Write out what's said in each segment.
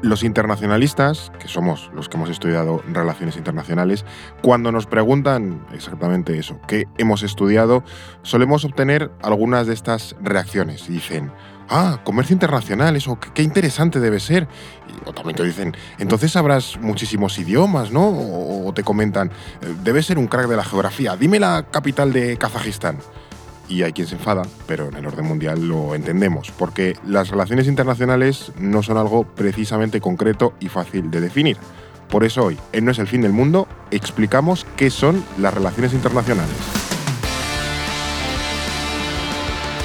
Los internacionalistas, que somos los que hemos estudiado relaciones internacionales, cuando nos preguntan exactamente eso, qué hemos estudiado, solemos obtener algunas de estas reacciones. Dicen, ah, comercio internacional, eso, qué, interesante debe ser. O también te dicen, entonces sabrás muchísimos idiomas, ¿no? O, te comentan, "Eh, debes ser un crack de la geografía, dime la capital de Kazajistán y hay quien se enfada, pero en el orden mundial lo entendemos, porque las relaciones internacionales no son algo precisamente concreto y fácil de definir. Por eso hoy, en No es el fin del mundo, explicamos qué son las relaciones internacionales.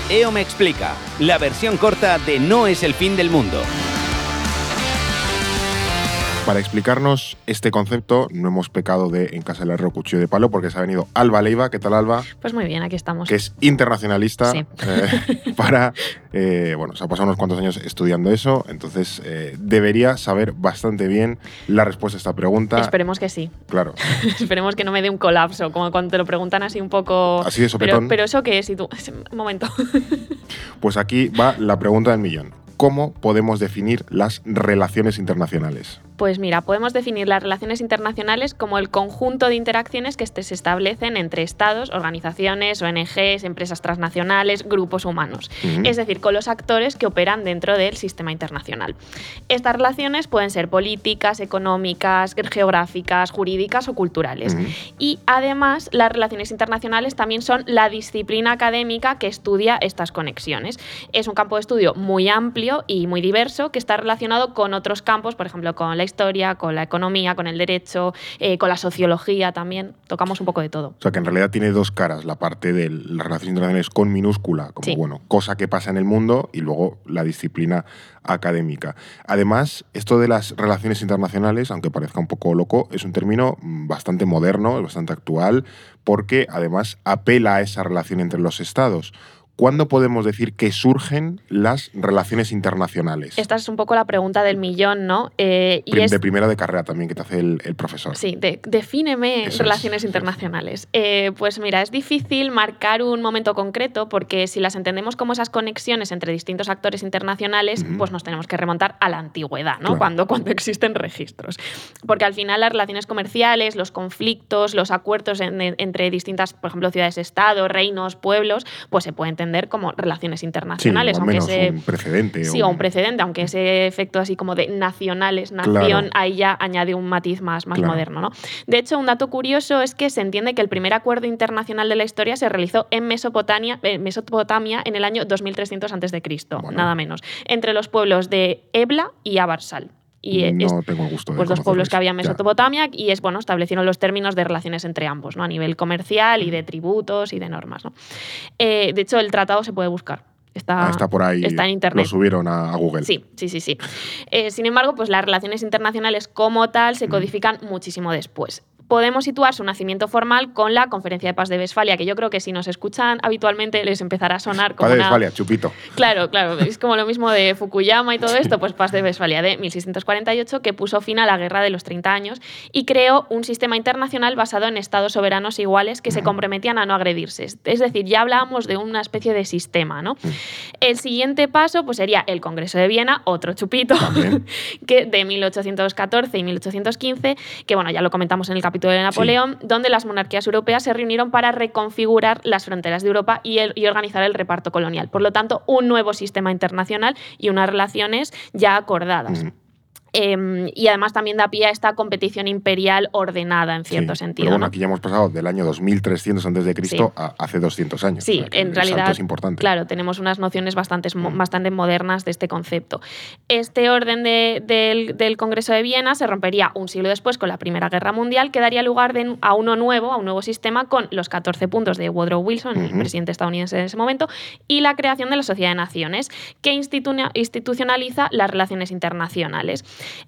EO me explica, la versión corta de No es el fin del mundo. Para explicarnos este concepto, no hemos pecado de en casa del herrero cuchillo de palo, porque se ha venido Alba Leiva, ¿qué tal Alba? Pues muy bien, aquí estamos. que es internacionalista, Sí. eh, para, eh, bueno, se ha pasado unos cuantos años estudiando eso, entonces eh, debería saber bastante bien la respuesta a esta pregunta. Esperemos que sí. Claro, Esperemos que no me dé un colapso, como cuando te lo preguntan así un poco. Así de sopetón. Pero, pero eso qué es, y tú. Un momento. pues aquí va la pregunta del millón. ¿Cómo podemos definir las relaciones internacionales? Pues mira, podemos definir las relaciones internacionales como el conjunto de interacciones que este- se establecen entre estados, organizaciones, ONGs, empresas transnacionales, grupos humanos. Es decir, con los actores que operan dentro del sistema internacional. Estas relaciones pueden ser políticas, económicas, geográficas, jurídicas o culturales. Y además, las relaciones internacionales también son la disciplina académica que estudia estas conexiones. Es un campo de estudio muy amplio y muy diverso que está relacionado con otros campos, por ejemplo, con la historia, con la economía, con el derecho, eh, con la sociología también. Tocamos un poco de todo. O sea, que en realidad tiene dos caras, la parte de las relaciones internacionales con minúscula, como Sí. bueno, cosa que pasa en el mundo, y luego la disciplina académica. Además, esto de las relaciones internacionales, aunque parezca un poco loco, es un término mm, bastante moderno, es bastante actual, porque además apela a esa relación entre los estados. ¿Cuándo podemos decir que surgen las relaciones internacionales? Esta es un poco la pregunta del millón, ¿no? Eh, y Prim- es- De primera de carrera también que te hace el, el profesor. Sí, de- defíneme Eso relaciones es. internacionales. Eh, pues mira, es difícil marcar un momento concreto porque si las entendemos como esas conexiones entre distintos actores internacionales, pues nos tenemos que remontar a la antigüedad, ¿no? Claro. Cuando, cuando existen registros. Porque al final las relaciones comerciales, los conflictos, los acuerdos en- en- entre distintas, por ejemplo, ciudades-estado, reinos, pueblos, pues se puede entender como relaciones Sí, internacionales. o aunque menos se- un precedente. Sí, o un precedente, aunque ese efecto así como de nacionales, nación, Claro. ahí ya añade un matiz más, más Claro. moderno. ¿no? De hecho, un dato curioso es que se entiende que el primer acuerdo internacional de la historia se realizó en Mesopotamia, eh, Mesopotamia en el año 2300 a.C., Bueno. nada menos, entre los pueblos de Ebla y Abarsal. Y no es- tengo el gusto de pues dos pueblos que había en. Ya. Mesopotamia y es bueno establecieron los términos de relaciones entre ambos, ¿no? A nivel comercial y de tributos y de normas, ¿no? Eh, de hecho, el tratado se puede buscar. Está, Ah, está por ahí. Está en internet. Lo subieron a, Google. Sí, sí, sí, sí. Eh, sin embargo, pues las relaciones internacionales como tal se codifican muchísimo después. Podemos situar su nacimiento formal con la Conferencia de Paz de Westfalia, que yo creo que si nos escuchan habitualmente les empezará a sonar como Padre de una... Westfalia, chupito. Claro, claro, es como lo mismo de Fukuyama y todo esto, pues Paz de Westfalia de 1648, que puso fin a la Guerra de los 30 años y creó un sistema internacional basado en estados soberanos iguales que se comprometían a no agredirse. Es decir, ya hablábamos de una especie de sistema, ¿no? El siguiente paso pues, sería el Congreso de Viena, otro chupito, También. que de 1814 y 1815, que bueno, ya lo comentamos en el capítulo de Napoleón, donde las monarquías europeas se reunieron para reconfigurar las fronteras de Europa y, el- y organizar el reparto colonial. Por lo tanto, un nuevo sistema internacional y unas relaciones ya acordadas. Mm. Em, y además también da pie a esta competición imperial ordenada en cierto Sí, sentido. Pero bueno, ¿no? aquí ya hemos pasado del año 2300 antes de Cristo Sí. a hace 200 años. Sí, O sea, que en realidad, salto es importante. claro, tenemos unas nociones bastante, Mm. bastante modernas de este concepto. Este orden de- del, del Congreso de Viena se rompería un siglo después con la Primera Guerra Mundial, que daría lugar de- a uno nuevo, a un nuevo sistema con los 14 puntos de Woodrow Wilson, el presidente estadounidense en ese momento, y la creación de la Sociedad de Naciones, que institucionaliza las relaciones internacionales.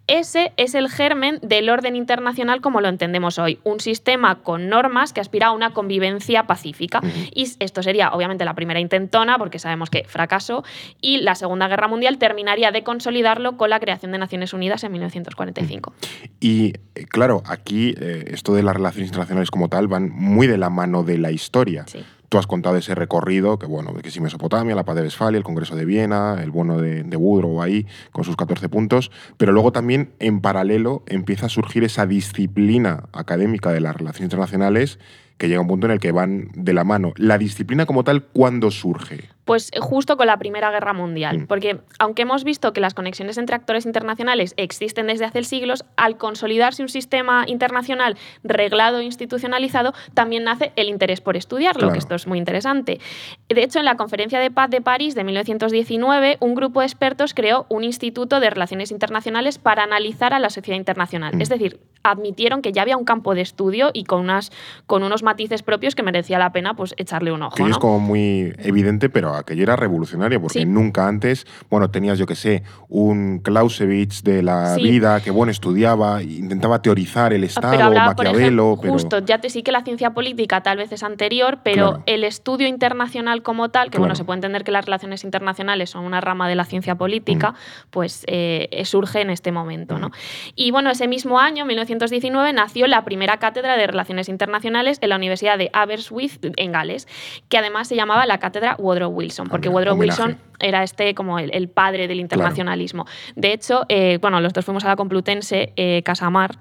Ese es el germen del orden internacional como lo entendemos hoy, un sistema con normas que aspira a una convivencia pacífica. Y esto sería obviamente la primera intentona, porque sabemos que fracasó, y la Segunda Guerra Mundial terminaría de consolidarlo con la creación de Naciones Unidas en 1945. Y claro, aquí eh, esto de las relaciones internacionales como tal van muy de la mano de la historia. Sí. ¿Tú has contado ese recorrido, que bueno, que si Mesopotamia, la paz de Westfalia, el Congreso de Viena, el bono de, de Woodrow ahí, con sus 14 puntos, pero luego también en paralelo empieza a surgir esa disciplina académica de las relaciones internacionales que llega un punto en el que van de la mano. La disciplina como tal, ¿cuándo surge? Pues justo con la Primera Guerra Mundial, Mm. porque aunque hemos visto que las conexiones entre actores internacionales existen desde hace siglos, al consolidarse un sistema internacional reglado e institucionalizado, también nace el interés por estudiarlo, Claro. que esto es muy interesante. De hecho, en la Conferencia de Paz de París de 1919, un grupo de expertos creó un Instituto de Relaciones Internacionales para analizar a la sociedad internacional. Mm. Es decir, admitieron que ya había un campo de estudio y con, unas, con unos matices propios que merecía la pena pues, echarle un ojo. Que hoy es como muy evidente, pero aquello era revolucionario, porque Sí. nunca antes, bueno, tenías, yo que sé, un Clausewitz de la Sí. vida que, bueno, estudiaba, intentaba teorizar el Ah, Estado, pero hablaba, por Maquiavelo, ejemplo, pero... justo, ya te sí que la ciencia política tal vez es anterior, pero Claro. el estudio internacional como tal, que bueno, se puede entender que las relaciones internacionales son una rama de la ciencia política, Mm. pues eh, surge en este momento, ¿no? Y bueno, ese mismo año, 1919, nació la primera cátedra de relaciones internacionales en la Universidad de Aberystwyth, en Gales, que además se llamaba la cátedra Woodrow Wilson, porque Ah, mira, Woodrow homenaje. Wilson era este como el, el padre del internacionalismo. De hecho, eh, bueno, los dos fuimos a la Complutense, eh, Casamar,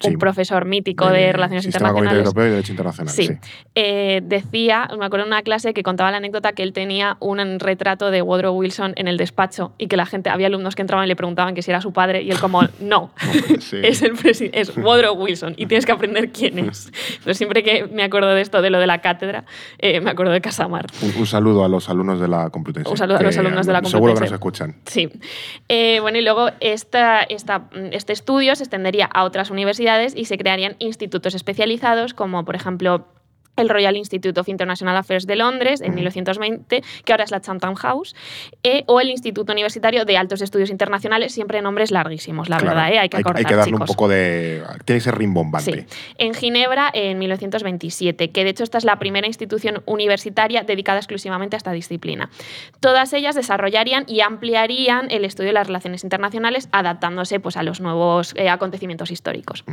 Sí. un profesor mítico de, relaciones internacionales. Europeo de Derecho Internacional, Sí. sí. Eh, decía, me acuerdo en una clase que contaba la anécdota que él tenía un retrato de Woodrow Wilson en el despacho y que la gente, había alumnos que entraban y le preguntaban que si era su padre y él como, no, Sí. es el es Woodrow Wilson y tienes que aprender quién es. Pero siempre que me acuerdo de esto, de lo de la cátedra, eh, me acuerdo de Casamar. Un, un saludo a los alumnos de la Complutense. Un saludo a los alumnos de la Seguro que Complutense. nos escuchan. Sí. Eh, bueno, y luego esta, esta- este estudio se extendería a otras universidades y se crearían institutos especializados, como por ejemplo el Royal Institute of International Affairs de Londres en 1920, que ahora es la Chatham House, eh, o el Instituto Universitario de Altos Estudios Internacionales, siempre nombres larguísimos, la Claro, verdad, ¿eh? hay que cortar, darle un poco de... Tiene que ser rimbombante. Sí, en Ginebra en 1927, que de hecho esta es la primera institución universitaria dedicada exclusivamente a esta disciplina. Todas ellas desarrollarían y ampliarían el estudio de las relaciones internacionales, adaptándose pues, a los nuevos eh, acontecimientos históricos.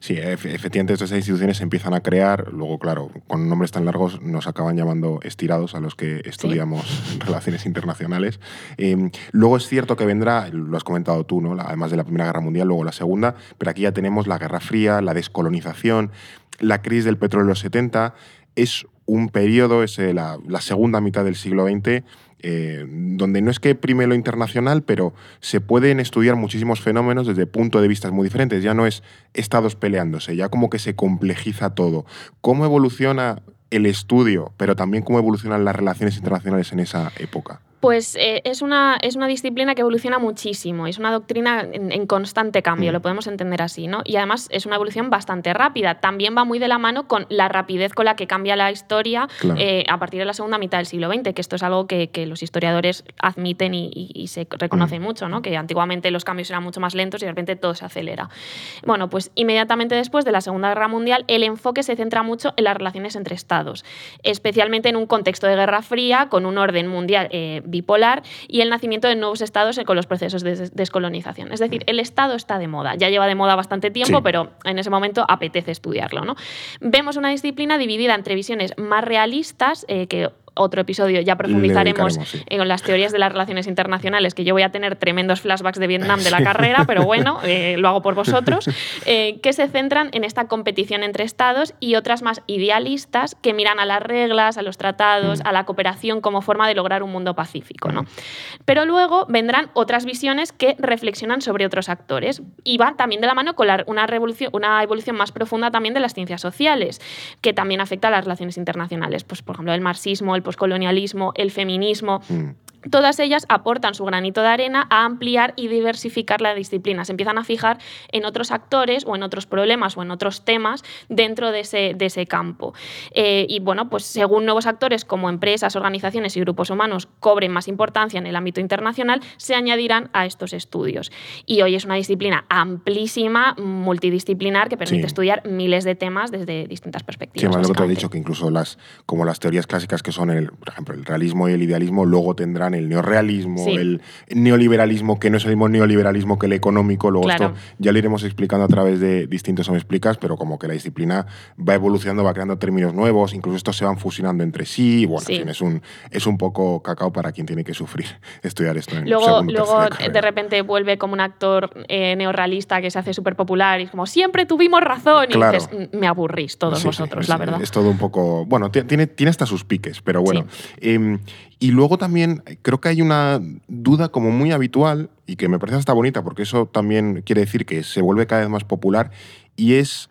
Sí, efe- efectivamente estas instituciones se empiezan a crear, luego claro, con nombres tan largos nos acaban llamando estirados a los que estudiamos relaciones internacionales. Eh, luego es cierto que vendrá, lo has comentado tú, ¿no? Además de la Primera Guerra Mundial, luego la Segunda, pero aquí ya tenemos la Guerra Fría, la descolonización, la crisis del petróleo de los 70, es un periodo, es eh, la, la segunda mitad del siglo XX, eh, donde no es que prime lo internacional, pero se pueden estudiar muchísimos fenómenos desde puntos de vista muy diferentes. Ya no es estados peleándose, ya como que se complejiza todo. ¿Cómo evoluciona el estudio, pero también cómo evolucionan las relaciones internacionales en esa época? Pues eh, es, una, es una disciplina que evoluciona muchísimo, es una doctrina en, en constante cambio, Mm. lo podemos entender así, ¿no? Y además es una evolución bastante rápida, también va muy de la mano con la rapidez con la que cambia la historia Claro. eh, a partir de la segunda mitad del siglo XX, que esto es algo que, que los historiadores admiten y, y- y se reconoce Mm. mucho, ¿no? Que antiguamente los cambios eran mucho más lentos y de repente todo se acelera. Bueno, pues inmediatamente después de la Segunda Guerra Mundial, el enfoque se centra mucho en las relaciones entre estados, especialmente en un contexto de Guerra Fría, con un orden mundial eh, bipolar y el nacimiento de nuevos estados con los procesos de des- descolonización. Es decir, el estado está de moda, ya lleva de moda bastante tiempo, Sí. pero en ese momento apetece estudiarlo. ¿no? Vemos una disciplina dividida entre visiones más realistas, eh, que otro episodio ya profundizaremos sí. en las teorías de las relaciones internacionales, que yo voy a tener tremendos flashbacks de Vietnam de la carrera, pero bueno, eh, lo hago por vosotros, eh, que se centran en esta competición entre estados y otras más idealistas que miran a las reglas, a los tratados, Mm. a la cooperación como forma de lograr un mundo pacífico. ¿no? Pero luego vendrán otras visiones que reflexionan sobre otros actores y van también de la mano con la- una, revolución, una evolución más profunda también de las ciencias sociales, que también afecta a las relaciones internacionales. Pues, por ejemplo, el marxismo, el poscolonialismo, el feminismo. Mm. Todas ellas aportan su granito de arena a ampliar y diversificar la disciplina. Se empiezan a fijar en otros actores o en otros problemas o en otros temas dentro de ese, de ese campo. Eh, y bueno, pues según nuevos actores como empresas, organizaciones y grupos humanos cobren más importancia en el ámbito internacional, se añadirán a estos estudios. Y hoy es una disciplina amplísima, multidisciplinar, que permite Sí. estudiar miles de temas desde distintas Sí, perspectivas. además lo que te he dicho, que incluso las, como las teorías clásicas que son, el, por ejemplo, el realismo y el idealismo, luego tendrán el neorrealismo, Sí. el neoliberalismo, que no es el mismo neoliberalismo que el económico. Luego Claro. esto ya lo iremos explicando a través de distintos o me explicas, pero como que la disciplina va evolucionando, va creando términos nuevos, incluso estos se van fusionando entre sí. y Bueno, Sí. en fin, es un, es un poco cacao para quien tiene que sufrir estudiar esto en Luego, segundo, luego de repente vuelve como un actor eh, neorrealista que se hace súper popular y es como, siempre tuvimos razón. Y dices, "Mm, me aburrís todos Sí, vosotros, la verdad. Es todo un poco. Bueno, ti- tiene, tiene hasta sus piques, pero bueno. Em, y luego también creo que hay una duda como muy habitual y que me parece hasta bonita, porque eso también quiere decir que se vuelve cada vez más popular, y es.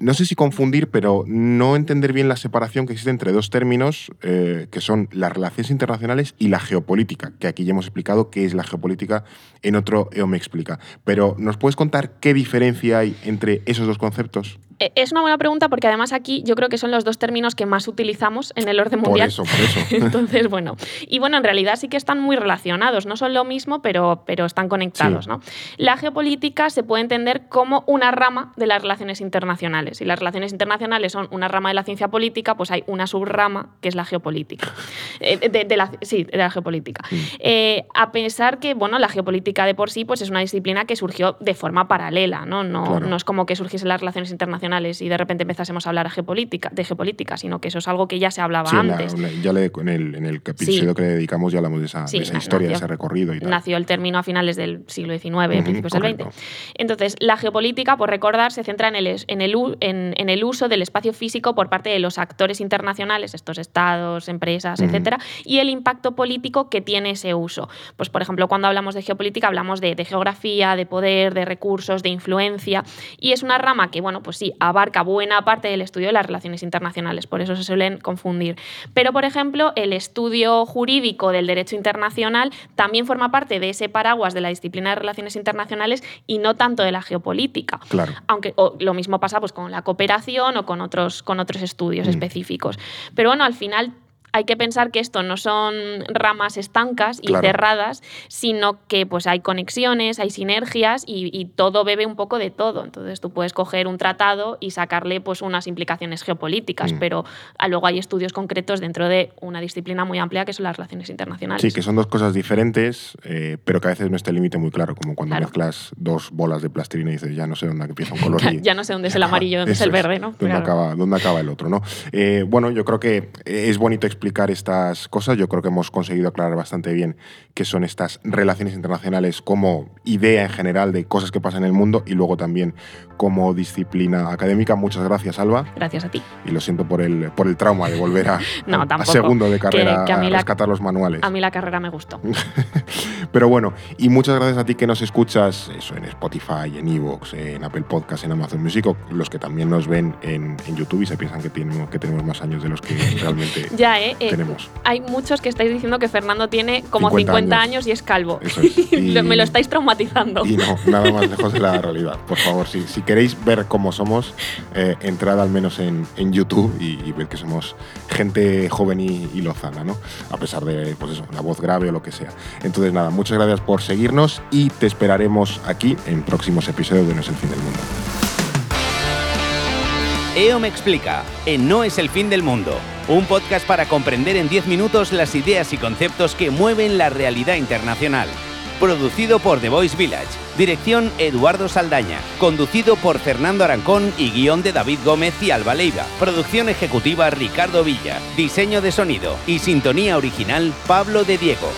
No sé si confundir, pero no entender bien la separación que existe entre dos términos, eh, que son las relaciones internacionales y la geopolítica, que aquí ya hemos explicado qué es la geopolítica en otro EO me explica. Pero, ¿nos puedes contar qué diferencia hay entre esos dos conceptos? Eh, Es una buena pregunta porque además aquí yo creo que son los dos términos que más utilizamos en el orden Por mundial. eso, por eso. Entonces, bueno. Y bueno, en realidad sí que están muy relacionados. No son lo mismo, pero, pero están conectados. Sí. ¿no? La geopolítica se puede entender como una rama de las relaciones internacionales. Si las relaciones internacionales son una rama de la ciencia política, pues hay una subrama que es la geopolítica. Eh, de, de la, sí, de la geopolítica. Mm. Eh, a pensar que, bueno, la geopolítica de por sí pues es una disciplina que surgió de forma paralela, ¿no? No, Claro. no es como que surgiesen las relaciones internacionales y de repente empezásemos a hablar a geopolítica, de geopolítica, sino que eso es algo que ya se hablaba Sí, en la- antes. la- ya le, en, el, en el episodio Sí. que le dedicamos ya hablamos de esa, Sí, de esa na- historia, de ese recorrido y tal. Nació el término a finales del siglo XIX, principios del XX. Entonces, la geopolítica, por recordar, se centra en el, en, el, en, en el uso del espacio físico por parte de los actores internacionales, estos estados, empresas, etcétera, y el impacto político que tiene ese uso. Pues, por ejemplo, cuando hablamos de geopolítica, hablamos de, de geografía, de poder, de recursos, de influencia, y es una rama que, bueno, pues sí, abarca buena parte del estudio de las relaciones internacionales, por eso se suelen confundir. Pero, por ejemplo, el estudio jurídico del derecho internacional también forma parte de ese paraguas de la disciplina de relaciones internacionales y no tanto de la geopolítica. Claro. Aunque o lo mismo pasa pues, con la cooperación o con otros, con otros estudios Mm. específicos. Pero bueno, al final hay que pensar que esto no son ramas estancas y Claro. cerradas, sino que pues hay conexiones, hay sinergias y, y todo bebe un poco de todo. Entonces tú puedes coger un tratado y sacarle pues unas implicaciones geopolíticas, Mm. pero ah, luego hay estudios concretos dentro de una disciplina muy amplia que son las relaciones internacionales. Sí, que son dos cosas diferentes, eh, pero que a veces no está el límite muy claro, como cuando Claro. mezclas dos bolas de plastilina y dices, ya no sé dónde empieza un color. Ya- y- ya no sé dónde es el amarillo, dónde es el verde, ¿no? Dónde, Claro. acaba, dónde acaba el otro, ¿no? Eh, bueno, yo creo que es bonito explicar estas cosas. Yo creo que hemos conseguido aclarar bastante bien qué son estas relaciones internacionales como idea en general de cosas que pasan en el mundo y luego también como disciplina académica. Muchas gracias, Alba. Gracias a ti. Y lo siento por el, por el trauma de volver a, No, a segundo de carrera Que- que a mí a la- rescatar los manuales. A mí la carrera me gustó. Pero bueno, y muchas gracias a ti que nos escuchas eso, en Spotify, en Evox, en Apple Podcast, en Amazon Music, o los que también nos ven en, en YouTube y se piensan que tenemos, que tenemos más años de los que realmente Ya, ¿eh? Eh, tenemos. Hay muchos que estáis diciendo que Fernando tiene como 50 50, años. años. y es calvo. Eso es. Y- Lo- Me lo estáis traumatizando. Y no, nada más lejos de la realidad. Por favor, si, si queréis ver cómo somos, eh, entrad al menos en, en YouTube y, y ver que somos gente joven y, y lozana, ¿no? A pesar de, pues eso, la voz grave o lo que sea. Entonces, nada, muchas gracias por seguirnos y te esperaremos aquí en próximos episodios de No es el fin del mundo. EO me explica, en No es el fin del mundo, un podcast para comprender en 10 minutos las ideas y conceptos que mueven la realidad internacional. Producido por The Voice Village, dirección Eduardo Saldaña, conducido por Fernando Arancón y guion de David Gómez y Alba Leiva, producción ejecutiva Ricardo Villa, diseño de sonido y sintonía original Pablo de Diego.